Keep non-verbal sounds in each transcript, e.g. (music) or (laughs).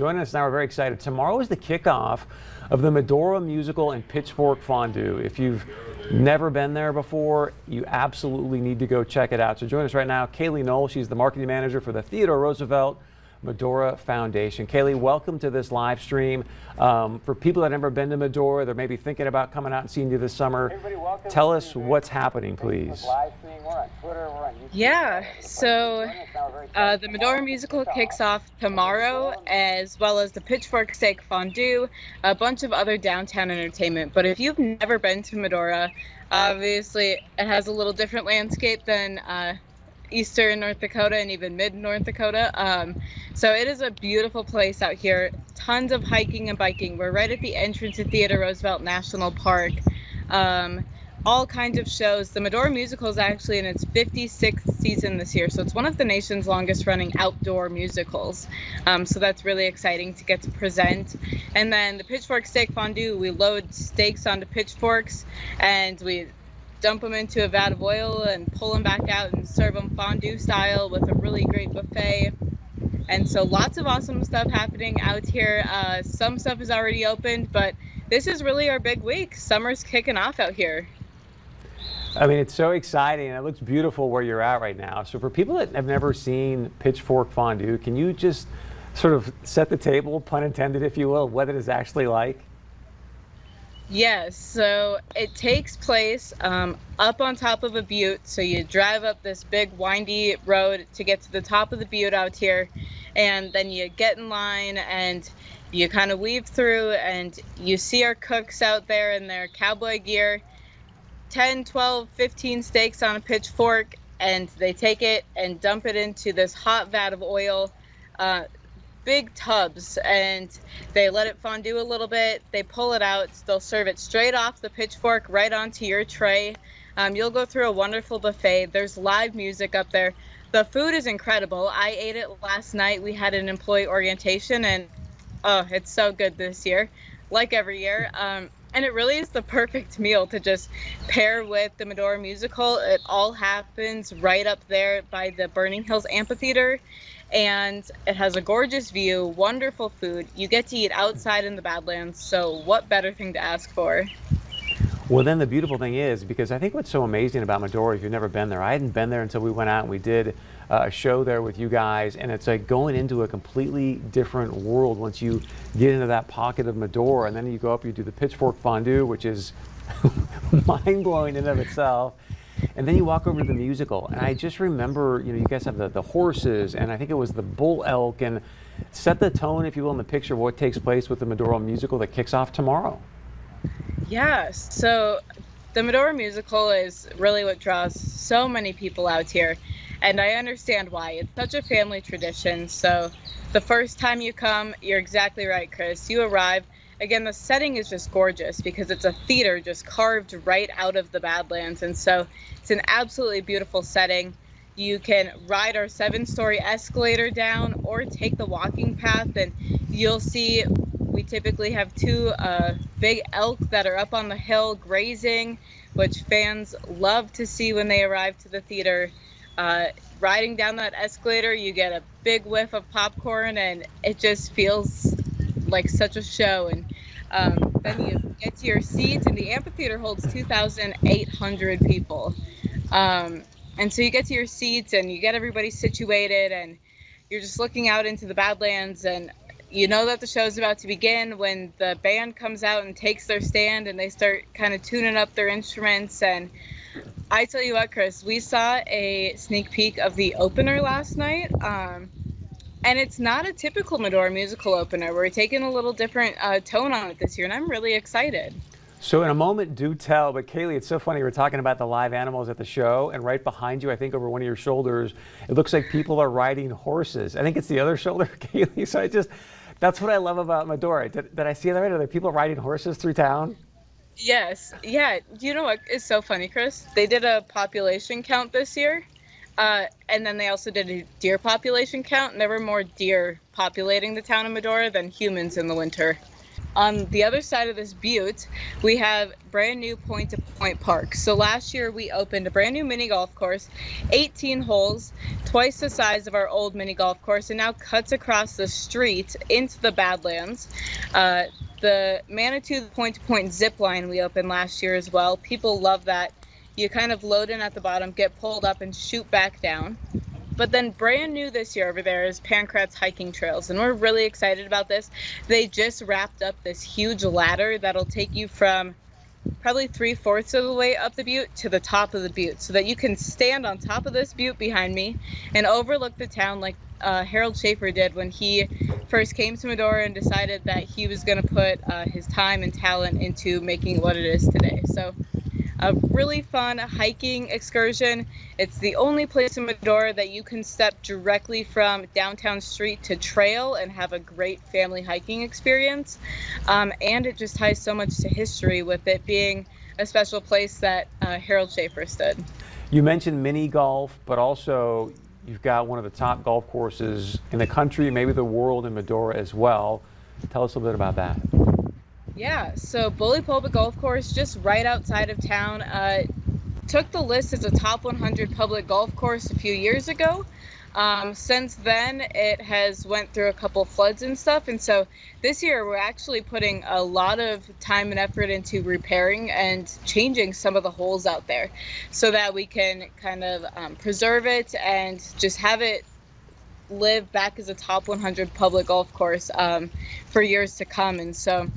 joining us now. We're very excited. Tomorrow is the kickoff of the Medora Musical and Pitchfork Fondue. If you've never been there before, you absolutely need to go check it out. So join us right now, Kaylee Knoll. She's the marketing manager for the Theodore Roosevelt Medora Foundation. Kaylee, welcome to this live stream. Um, for people that have never been to Medora, they're maybe thinking about coming out and seeing you this summer. Tell us what's happening, please. Yeah, so uh, the Medora musical kicks off tomorrow, as well as the Pitchfork Steak Fondue, a bunch of other downtown entertainment. But if you've never been to Medora, obviously it has a little different landscape than uh, eastern North Dakota and even mid North Dakota. Um, so it is a beautiful place out here. Tons of hiking and biking. We're right at the entrance to Theodore Roosevelt National Park. Um, all kinds of shows. The Medora Musical is actually in its 56th season this year, so it's one of the nation's longest running outdoor musicals. Um, so that's really exciting to get to present. And then the Pitchfork Steak Fondue, we load steaks onto pitchforks and we dump them into a vat of oil and pull them back out and serve them fondue style with a really great buffet. And so lots of awesome stuff happening out here. Uh, some stuff is already opened, but this is really our big week. Summer's kicking off out here. I mean, it's so exciting. and It looks beautiful where you're at right now. So for people that have never seen Pitchfork Fondue, can you just sort of set the table, pun intended, if you will, what it is actually like? Yes, so it takes place um, up on top of a butte. So you drive up this big windy road to get to the top of the butte out here, and then you get in line and you kind of weave through, and you see our cooks out there in their cowboy gear 10, 12, 15 steaks on a pitchfork, and they take it and dump it into this hot vat of oil, uh, big tubs, and they let it fondue a little bit. They pull it out. They'll serve it straight off the pitchfork right onto your tray. Um, you'll go through a wonderful buffet. There's live music up there. The food is incredible. I ate it last night. We had an employee orientation, and oh, it's so good this year, like every year. Um, and it really is the perfect meal to just pair with the Medora musical. It all happens right up there by the Burning Hills Amphitheater, and it has a gorgeous view, wonderful food. You get to eat outside in the Badlands, so what better thing to ask for? Well, then the beautiful thing is, because I think what's so amazing about Medora, if you've never been there, I hadn't been there until we went out and we did uh, a show there with you guys, and it's like going into a completely different world once you get into that pocket of Medora, and then you go up, you do the pitchfork fondue, which is (laughs) mind blowing in of itself. And then you walk over to the musical, and I just remember, you know, you guys have the, the horses, and I think it was the bull elk, and set the tone, if you will, in the picture of what takes place with the Medora musical that kicks off tomorrow. Yeah, so the Medora musical is really what draws so many people out here and I understand why. It's such a family tradition. So the first time you come, you're exactly right, Chris. You arrive. Again, the setting is just gorgeous because it's a theater just carved right out of the Badlands. And so it's an absolutely beautiful setting. You can ride our seven story escalator down or take the walking path, and you'll see we typically have two uh, big elk that are up on the hill grazing, which fans love to see when they arrive to the theater. Uh, riding down that escalator, you get a big whiff of popcorn, and it just feels like such a show. And um, then you get to your seats, and the amphitheater holds 2,800 people. Um, and so you get to your seats, and you get everybody situated, and you're just looking out into the Badlands, and you know that the show's about to begin when the band comes out and takes their stand, and they start kind of tuning up their instruments and I tell you what, Chris, we saw a sneak peek of the opener last night. Um, and it's not a typical Medora musical opener. We're taking a little different uh, tone on it this year, and I'm really excited. So in a moment, do tell. But Kaylee, it's so funny. We're talking about the live animals at the show, and right behind you, I think over one of your shoulders, it looks like people are riding horses. I think it's the other (laughs) shoulder, Kaylee. So I just, that's what I love about Medora. Did, did I see that right? Are there people riding horses through town? Yes. Yeah. You know what is so funny, Chris? They did a population count this year. Uh, and then they also did a deer population count, and there were more deer populating the town of Medora than humans in the winter. on the other side of this butte, we have brand new point to point park. So last year we opened a brand new mini golf course, 18 holes, twice the size of our old mini golf course, and now cuts across the street into the Badlands. Uh, the Manitou point to point zip line we opened last year as well. People love that. You kind of load in at the bottom, get pulled up, and shoot back down. But then brand new this year over there is Pancratz Hiking Trails, and we're really excited about this. They just wrapped up this huge ladder that'll take you from probably three fourths of the way up the butte to the top of the butte so that you can stand on top of this butte behind me and overlook the town like uh, Harold Schafer did when he first came to Medora and decided that he was going to put uh, his time and talent into making what it is today. So a really fun hiking excursion. It's the only place in Medora that you can step directly from downtown street to trail and have a great family hiking experience. Um, and it just ties so much to history with it being a special place that uh, Harold Schafer stood. You mentioned mini golf, but also you've got one of the top golf courses in the country, maybe the world in Medora as well. Tell us a little bit about that. Yeah, so Bully Pulpit Golf Course, just right outside of town, uh, took the list as a top 100 public golf course a few years ago. Um, since then, it has went through a couple floods and stuff, and so this year we're actually putting a lot of time and effort into repairing and changing some of the holes out there, so that we can kind of um, preserve it and just have it live back as a top 100 public golf course um, for years to come. And so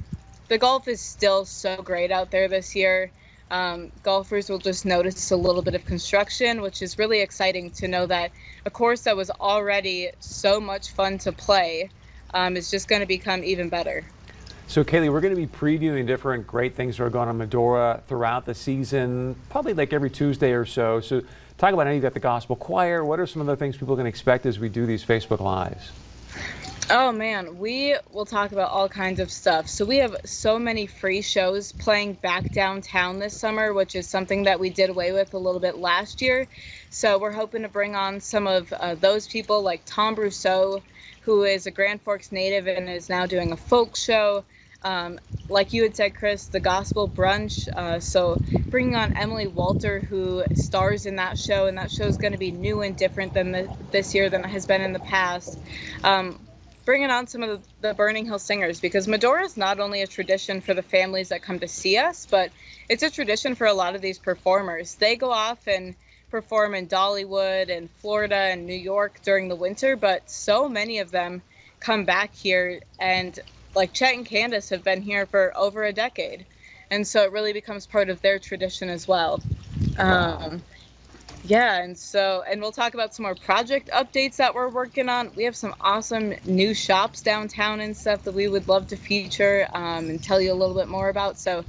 the golf is still so great out there this year. Um, golfers will just notice a little bit of construction, which is really exciting to know that a course that was already so much fun to play um, is just going to become even better. So, Kaylee, we're going to be previewing different great things that are going on Medora throughout the season, probably like every Tuesday or so. So, talk about, know you got the gospel choir. What are some of the things people can expect as we do these Facebook Lives? Oh man, we will talk about all kinds of stuff. So we have so many free shows playing back downtown this summer, which is something that we did away with a little bit last year. So we're hoping to bring on some of uh, those people like Tom Brousseau, who is a Grand Forks native and is now doing a folk show. Um, like you had said, Chris, the gospel brunch. Uh, so bringing on Emily Walter, who stars in that show, and that show is going to be new and different than the, this year than it has been in the past. Um, bringing on some of the, Burning Hill Singers because Medora is not only a tradition for the families that come to see us, but it's a tradition for a lot of these performers. They go off and perform in Dollywood and Florida and New York during the winter, but so many of them come back here and like Chet and Candace have been here for over a decade. And so it really becomes part of their tradition as well. Um, yeah, and so, and we'll talk about some more project updates that we're working on. We have some awesome new shops downtown and stuff that we would love to feature um, and tell you a little bit more about. So,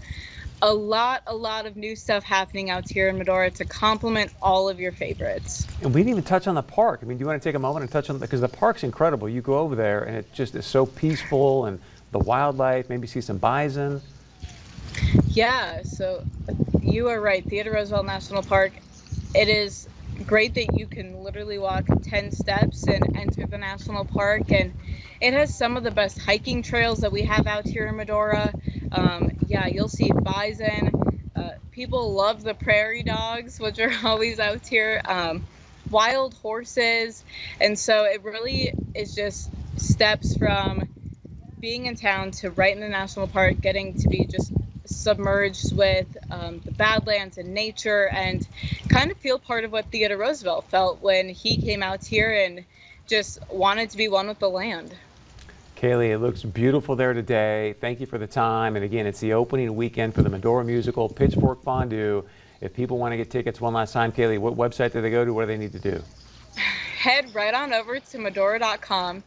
a lot, a lot of new stuff happening out here in Medora to complement all of your favorites. And we didn't even touch on the park. I mean, do you want to take a moment and touch on because the park's incredible. You go over there and it just is so peaceful and the wildlife. Maybe see some bison. Yeah, so you are right. Theodore Roosevelt National Park it is great that you can literally walk 10 steps and enter the national park and it has some of the best hiking trails that we have out here in medora. Um, yeah you'll see bison. Uh, people love the prairie dogs which are (laughs) always out here. Um, wild horses. And so it really is just steps from being in town to right in the national park getting to be just submerged with um, the Badlands and nature and kind of feel part of what Theodore Roosevelt felt when he came out here and just wanted to be one with the land. Kaylee, it looks beautiful there today. Thank you for the time. And again, it's the opening weekend for the Medora musical, Pitchfork Fondue. If people want to get tickets one last time, Kaylee, what website do they go to? What do they need to do? (laughs) Head right on over to Medora.com